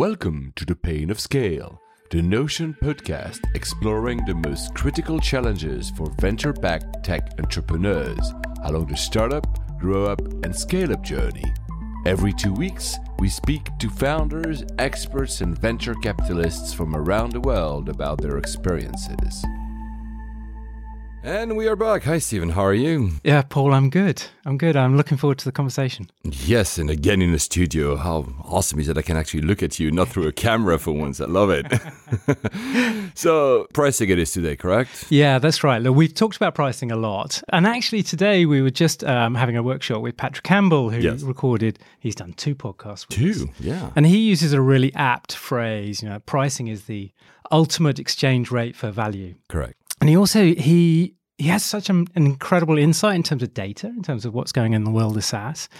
Welcome to The Pain of Scale, the Notion podcast exploring the most critical challenges for venture backed tech entrepreneurs along the startup, grow up, and scale up journey. Every two weeks, we speak to founders, experts, and venture capitalists from around the world about their experiences. And we are back. Hi, Stephen. How are you? Yeah, Paul, I'm good. I'm good. I'm looking forward to the conversation. Yes, and again in the studio. How awesome is it? I can actually look at you, not through a camera for once. I love it. so, pricing it is today, correct? Yeah, that's right. Look, we've talked about pricing a lot. And actually, today we were just um, having a workshop with Patrick Campbell, who yes. recorded, he's done two podcasts. two, us. yeah. And he uses a really apt phrase, you know, pricing is the ultimate exchange rate for value. Correct. And he also he he has such an, an, incredible insight in terms of data, in terms of what's going on in the world of SaaS.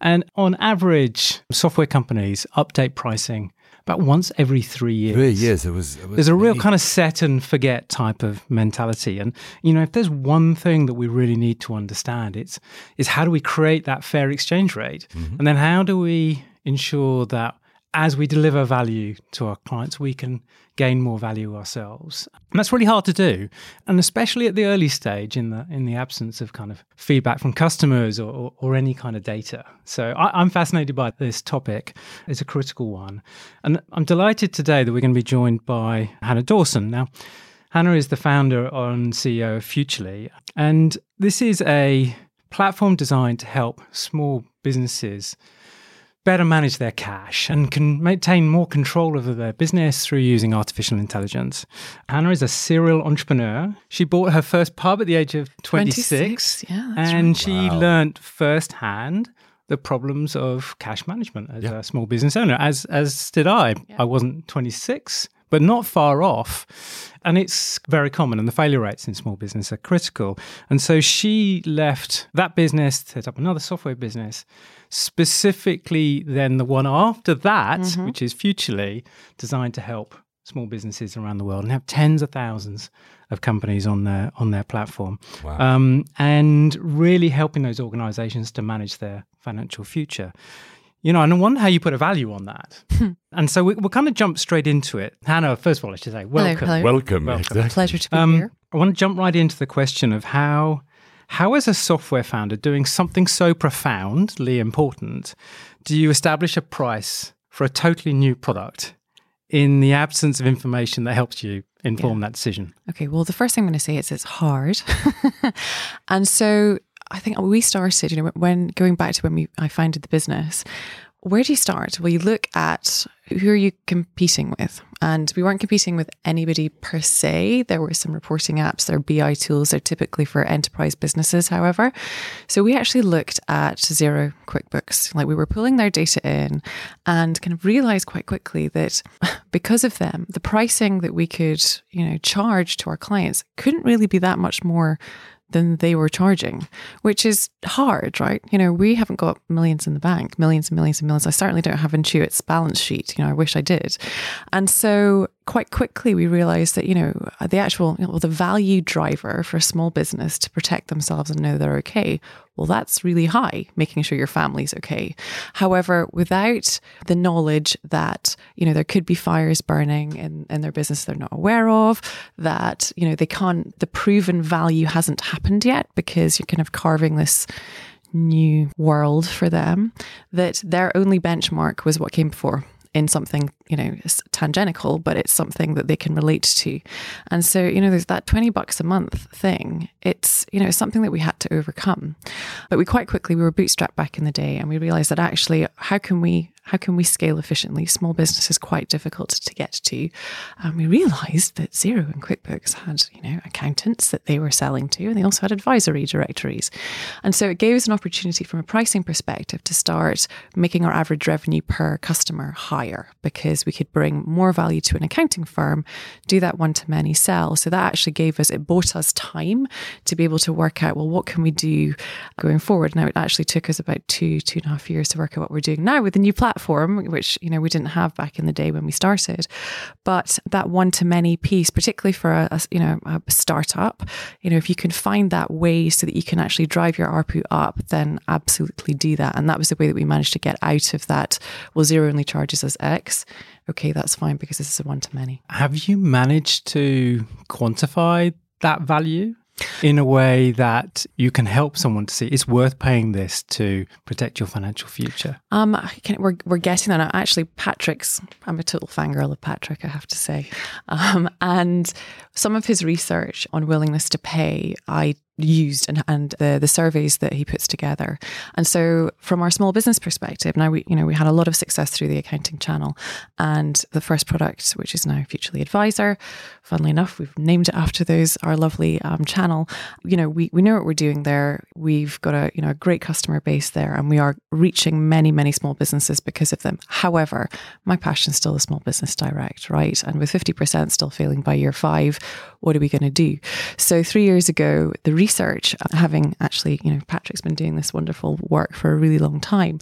And on average, software companies update pricing about once every three years. Three years. It was, it was there's a real kind of set and forget type of mentality. And you know, if there's one thing that we really need to understand, it's is how do we create that fair exchange rate, mm-hmm. and then how do we ensure that as we deliver value to our clients, we can gain more value ourselves. And that's really hard to do. And especially at the early stage in the in the absence of kind of feedback from customers or, or, or any kind of data. So I, am fascinated by this topic. It's a critical one. And I'm delighted today that we're going to be joined by Hannah Dawson. Now, Hannah is the founder and CEO of Futrli. And this is a platform designed to help small businesses better manage their cash and can maintain more control over their business through using artificial intelligence. Hannah is a serial entrepreneur. She bought her first pub at the age of 26, 26 yeah, and right. she wow. learned firsthand the problems of cash management as yeah. a small business owner as as did I. Yeah. I wasn't 26 but not far off. And it's very common, and the failure rates in small business are critical. And so she left that business, set up another software business, specifically then the one after that, mm-hmm. which is Futrli, designed to help small businesses around the world and have tens of thousands of companies on their on their platform, wow. um, and really helping those organisations to manage their financial future. You know, and I wonder how you put a value on that. Hmm. and so we, will kind of jump straight into it. Hannah, first of all, I should say, welcome. Hello, hello. Welcome. welcome. Exactly. Pleasure to be um, here. I want to jump right into the question of how, how as a software founder doing something so profoundly important, do you establish a price for a totally new product in the absence of information that helps you inform yeah. that decision? Okay, well, the first thing I'm going to say is it's hard. and so I think we started, you know, when going back to when we I founded the business, where do you start? Well, you look at who are you competing with? And we weren't competing with anybody per se. There were some reporting apps, there are BI tools, they're typically for enterprise businesses, however. So we actually looked at Xero QuickBooks. Like we were pulling their data in and kind of realized quite quickly that because of them, the pricing that we could, you know, charge to our clients couldn't really be that much more than they were charging, which is hard, right? You know, we haven't got millions in the bank, millions and millions and millions. I certainly don't have Intuit's balance sheet. You know, I wish I did. And so quite quickly we realized that, you know, the actual, you know, the value driver for a small business to protect themselves and know they're okay well, that's really high, making sure your family's okay. However, without the knowledge that, you know, there could be fires burning in, in their business they're not aware of, that, you know, they can't, the proven value hasn't happened yet because you're kind of carving this new world for them, that their only benchmark was what came before in something, you know, tangential, but it's something that they can relate to. And so, you know, there's that 20 bucks a month thing. It's, you know, something that we had to overcome. But we quite quickly, we were bootstrapped back in the day and we realized that actually, how can we how can we scale efficiently? Small business is quite difficult to get to. And we realized that Xero and QuickBooks had, you know, accountants that they were selling to, and they also had advisory directories. And so it gave us an opportunity from a pricing perspective to start making our average revenue per customer higher because we could bring more value to an accounting firm, do that one to many sell. So that actually gave us, it bought us time to be able to work out, well, what can we do going forward? Now, it actually took us about two, two and a half years to work out what we're doing now with the new platform platform, which, you know, we didn't have back in the day when we started. But that one to many piece, particularly for a, a, you know, a startup, you know, if you can find that way so that you can actually drive your ARPU up, then absolutely do that. And that was the way that we managed to get out of that. Well, Xero only charges us X. Okay, that's fine because this is a one to many. Have you managed to quantify that value? In a way that you can help someone to see it's worth paying this to protect your financial future? Um, can, we're, we're getting that now. Actually, Patrick's, I'm a total fangirl of Patrick, I have to say. Um, and some of his research on willingness to pay, I used and, and the, the surveys that he puts together. And so from our small business perspective, now we, you know, we had a lot of success through the accounting channel and the first product, which is now Futrli Advisor, funnily enough, we've named it after those, our lovely um, channel. You know, we, we know what we're doing there. We've got a, you know, a great customer base there and we are reaching many, many small businesses because of them. However, my passion is still is small business direct, right? And with 50% still failing by year five, what are we going to do? So three years ago, the research, having actually, you know, Patrick's been doing this wonderful work for a really long time.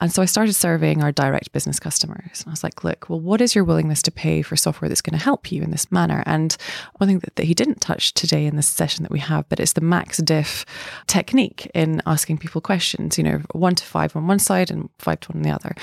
And so I started surveying our direct business customers. And I was like, look, well, what is your willingness to pay for software that's going to help you in this manner? And one thing that, that he didn't touch today in this session that we have, but it's the max diff technique in asking people questions, you know, one to five on one side and five to one on the other.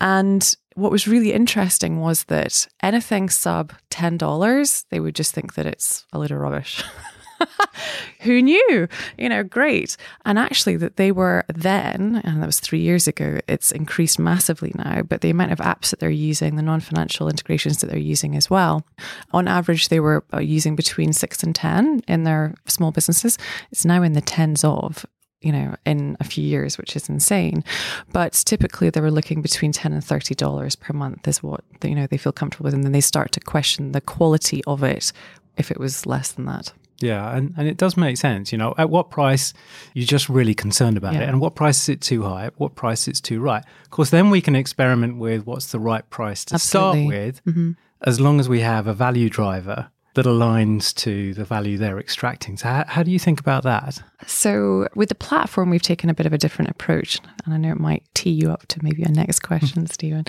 And what was really interesting was that anything sub $10, they would just think that it's a little rubbish. Who knew? You know, great. And actually, that they were then, and that was three years ago, it's increased massively now, but the amount of apps that they're using, the non financial integrations that they're using as well, on average, they were uh, using between six and 10 in their small businesses. It's now in the tens of you know, in a few years, which is insane. But typically they were looking between 10 and $30 per month is what, you know, they feel comfortable with. And then they start to question the quality of it if it was less than that. Yeah, and, and it does make sense. You know, at what price you're just really concerned about yeah. it, and what price is it too high, at what price it's too right. Of course, then we can experiment with what's the right price to Absolutely. start with, mm-hmm. as long as we have a value driver that aligns to the value they're extracting. So, how, how do you think about that? So, with the platform, we've taken a bit of a different approach, and I know it might tee you up to maybe a next question, Stephen,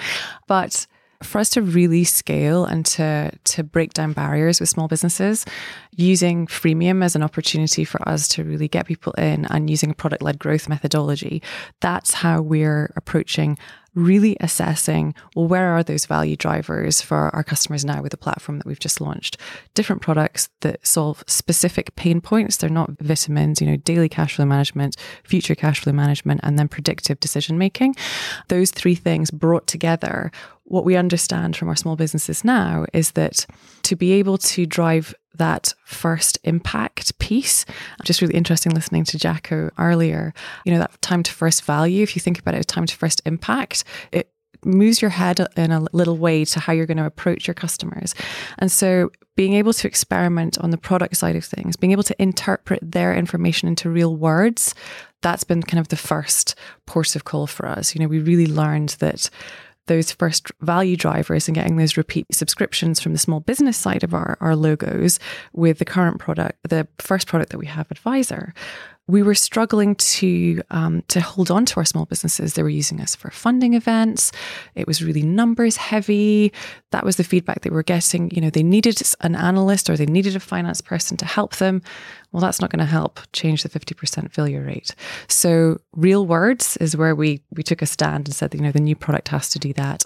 but for us to really scale and to to break down barriers with small businesses using freemium as an opportunity for us to really get people in and using a product led growth methodology that's how we're approaching really assessing well where are those value drivers for our customers now with the platform that we've just launched? Different products that solve specific pain points. They're not vitamins you know daily cash flow management future cash flow management and then predictive decision making. Those three things brought together what we understand from our small businesses now is that to be able to drive that first impact piece. Just really interesting listening to Jacco earlier. You know, that time to first value, if you think about it, time to first impact, it moves your head in a little way to how you're going to approach your customers. And so being able to experiment on the product side of things, being able to interpret their information into real words, that's been kind of the first port of call for us. You know, we really learned that those first value drivers and getting those repeat subscriptions from the small business side of our, our logos with the current product, the first product that we have, Advisor, we were struggling to um, to hold on to our small businesses. They were using us for funding events. It was really numbers heavy. That was the feedback they were getting. You know, they needed an analyst or they needed a finance person to help them. Well, that's not going to help change the 50% failure rate. So real words is where we we took a stand and said, that, you know, the new product has to do that.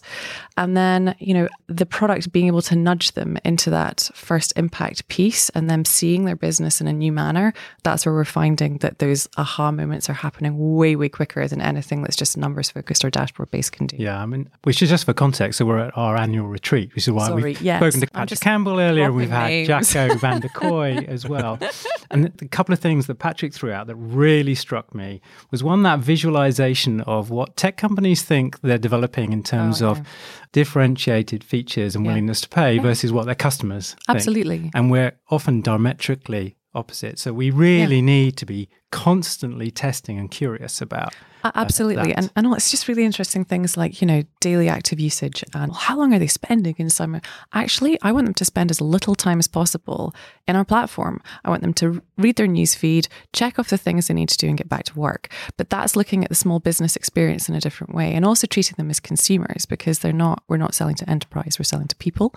And then, you know, the product being able to nudge them into that first impact piece and them seeing their business in a new manner, that's where we're finding that those aha moments are happening way, way quicker than anything that's just numbers focused or dashboard based can do. Yeah, I mean, which is just for context. So we're at our annual retreat, which is why Sorry, we've yes. spoken to Patrick Campbell earlier, we've had names. Jacco van der Kooij as well. And a couple of things that Patrick threw out that really struck me was one that visualization of what tech companies think they're developing in terms oh, of differentiated features and yeah. willingness to pay yeah. versus what their customers Absolutely. Think. And we're often diametrically opposite. So we really yeah. need to be constantly testing and curious about uh, absolutely. And, and it's just really interesting things like, you know, daily active usage and how long are they spending in summer? Actually, I want them to spend as little time as possible in our platform. I want them to read their news feed, check off the things they need to do and get back to work. But that's looking at the small business experience in a different way and also treating them as consumers because they're not, we're not selling to enterprise, we're selling to people.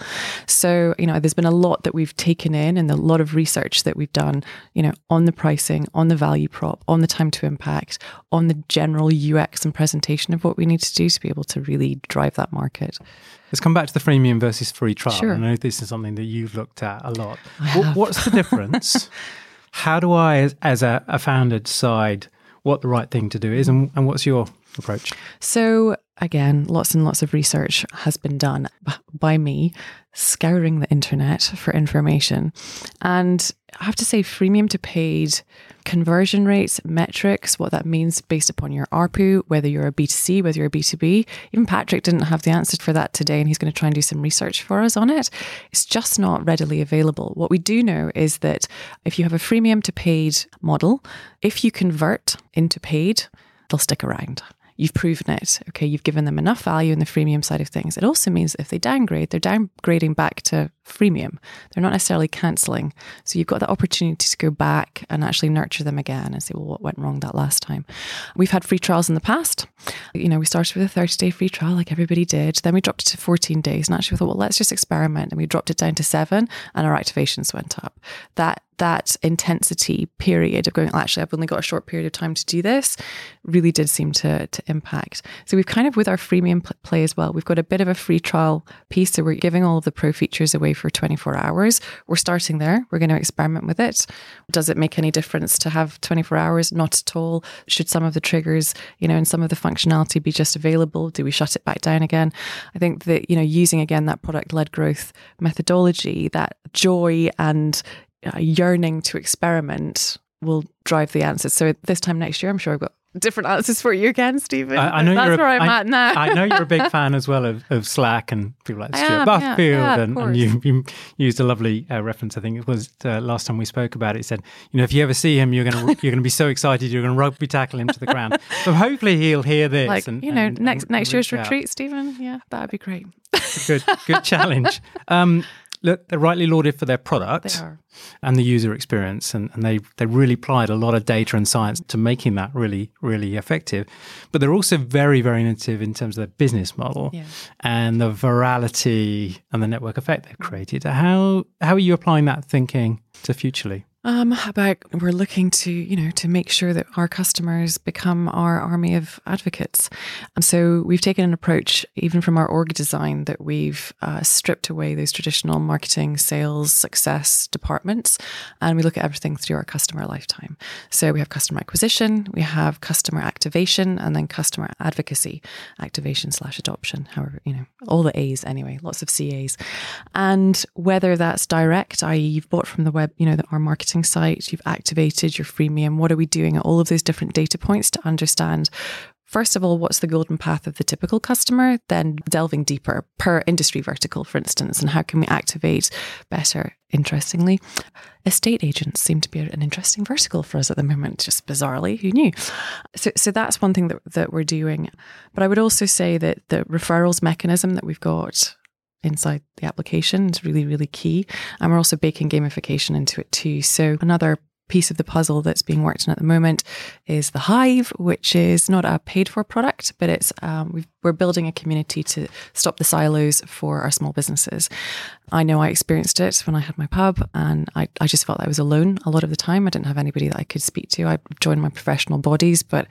So, you know, there's been a lot that we've taken in and a lot of research that we've done, you know, on the pricing, on the value prop, on the time to impact, on the general UX and presentation of what we need to do to be able to really drive that market. Let's come back to the freemium versus free trial. Sure. I know this is something that you've looked at a lot. What, what's the difference? How do I, as, as a, a founder, decide what the right thing to do is, and, and what's your approach? So, again, lots and lots of research has been done by me, scouring the internet for information. And I have to say, freemium to paid conversion rates, metrics, what that means based upon your ARPU, whether you're a B2C, whether you're a B2B. Even Patrick didn't have the answer for that today, and he's going to try and do some research for us on it. It's just not readily available. What we do know is that if you have a freemium to paid model, if you convert into paid, they'll stick around you've proven it. Okay, you've given them enough value in the freemium side of things. It also means if they downgrade, they're downgrading back to freemium. They're not necessarily cancelling. So you've got the opportunity to go back and actually nurture them again and say, well, what went wrong that last time? We've had free trials in the past. You know, we started with a 30 day free trial like everybody did. Then we dropped it to 14 days. And actually we thought, well, let's just experiment. And we dropped it down to seven and our activations went up. That that intensity period of going, actually, I've only got a short period of time to do this, really did seem to, to impact. So we've kind of, with our freemium play as well, we've got a bit of a free trial piece. So we're giving all of the pro features away for 24 hours. We're starting there. We're going to experiment with it. Does it make any difference to have 24 hours? Not at all. Should some of the triggers, you know, and some of the functionality be just available? Do we shut it back down again? I think that, you know, using again that product led growth methodology, that joy and uh, yearning to experiment will drive the answers. So this time next year, I'm sure I've got different answers for you again, Stephen. I, I know that's where i am at now. I know you're a big fan as well of, of Slack and people like Stewart Butterfield, yeah, yeah, and, and you, you, used a lovely uh, reference. I think it was uh, last time we spoke about it. He said, you know, if you ever see him, you're gonna you're gonna be so excited, you're gonna rugby tackle him to the ground. so hopefully he'll hear this. Like and, you know, and, next next year's retreat, Stephen. Yeah, that'd be great. good good challenge. Um, look, they're rightly lauded for their product and the user experience, and, and they they really applied a lot of data and science to making that really really effective. But they're also very very innovative in terms of their business model yeah. and the virality and the network effect they've created. How how are you applying that thinking to Futrli? Um, about we're looking to you know to make sure that our customers become our army of advocates, and so we've taken an approach even from our org design that we've uh, stripped away those traditional marketing, sales, success departments, and we look at everything through our customer lifetime. So we have customer acquisition, we have customer activation, and then customer advocacy, activation slash adoption. However, you know all the A's anyway, lots of CAs, and whether that's direct, i.e., you've bought from the web, you know, that our marketing site, you've activated your freemium. What are we doing at all of those different data points to understand First of all, what's the golden path of the typical customer? Then delving deeper per industry vertical, for instance, and how can we activate better? Interestingly, estate agents seem to be an interesting vertical for us at the moment, just bizarrely. Who knew? So, so that's one thing that, that we're doing. But I would also say that the referrals mechanism that we've got inside the application is really, really key. And we're also baking gamification into it too. So another piece of the puzzle that's being worked on at the moment is the Hive, which is not a paid for product, but it's um, we are building a community to stop the silos for our small businesses. I know I experienced it when I had my pub, and I, I just felt I was alone a lot of the time. I didn't have anybody that I could speak to. I joined my professional bodies, but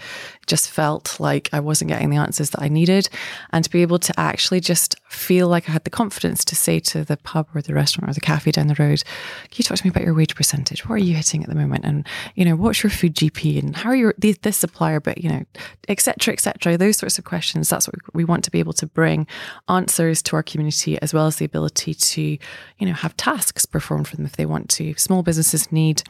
just felt like I wasn't getting the answers that I needed. And to be able to actually just feel like I had the confidence to say to the pub or the restaurant or the cafe down the road, Can you talk to me about your wage percentage? What are you hitting at the moment? And, you know, what's your food GP? And how are your, this supplier, but, you know, etc., etc. Those sorts of questions. That's what we want to be able to bring answers to our community as well as the ability to you know, have tasks performed for them if they want to. Small businesses need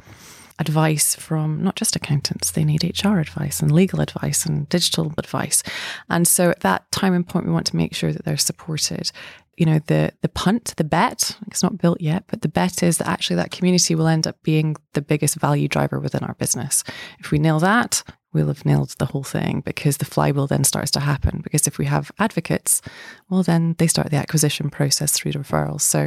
advice from not just accountants, they need HR advice and legal advice and digital advice. And so at that time and point, we want to make sure that they're supported you know, the the punt, the bet, it's not built yet, but the bet is that actually that community will end up being the biggest value driver within our business. If we nail that, we'll have nailed the whole thing because the flywheel then starts to happen. Because if we have advocates, well, then they start the acquisition process through the referrals. So,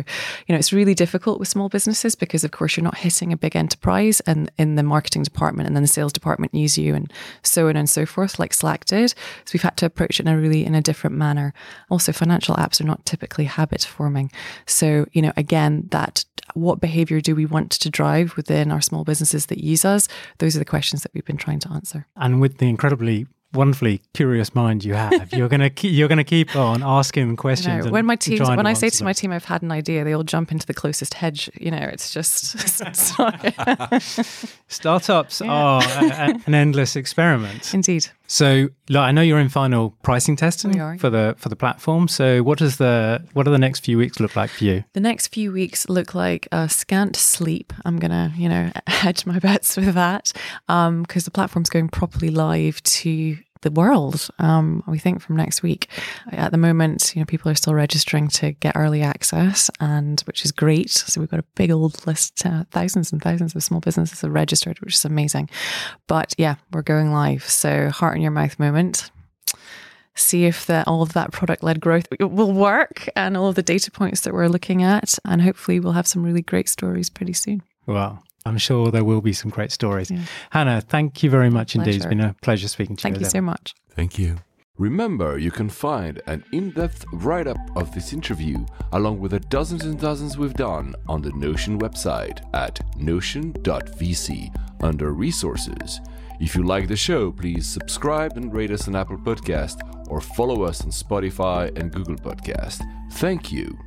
you know, it's really difficult with small businesses because, of course, you're not hitting a big enterprise and in the marketing department and then the sales department use you and so on and so forth, like Slack did. So we've had to approach it in a really in a different manner. Also, financial apps are not typically habit forming. So, you know, again, that what behavior do we want to drive within our small businesses that use us? Those are the questions that we've been trying to answer. And with the incredibly wonderfully curious mind you have, you're gonna keep, you're gonna keep on asking questions. when my team, when I say to them. my team, I've had an idea, they all jump into the closest hedge. You know, it's just it's startups yeah. are a, an endless experiment. Indeed. So, I know you're in final pricing testing for the for the platform. So, what does the what do the next few weeks look like for you? The next few weeks look like a scant sleep. I'm gonna, you know, hedge my bets with that because um, the platform's going properly live to the world. Um, we think from next week. At the moment, you know, people are still registering to get early access, and which is great. So we've got a big old list, uh, thousands and thousands of small businesses are registered, which is amazing. But yeah, we're going live. So heart in your mouth moment. See if the, all of that product led growth will work and all of the data points that we're looking at. And hopefully, we'll have some really great stories pretty soon. Wow. I'm sure there will be some great stories. Yeah. Hannah, thank you very much indeed. It's been a pleasure speaking to thank you. Thank you so much. Thank you. Remember, you can find an in depth write up of this interview, along with the dozens and dozens we've done, on the Notion website at notion.vc under Resources. If you like the show, please subscribe and rate us on Apple Podcast or follow us on Spotify and Google Podcast. Thank you.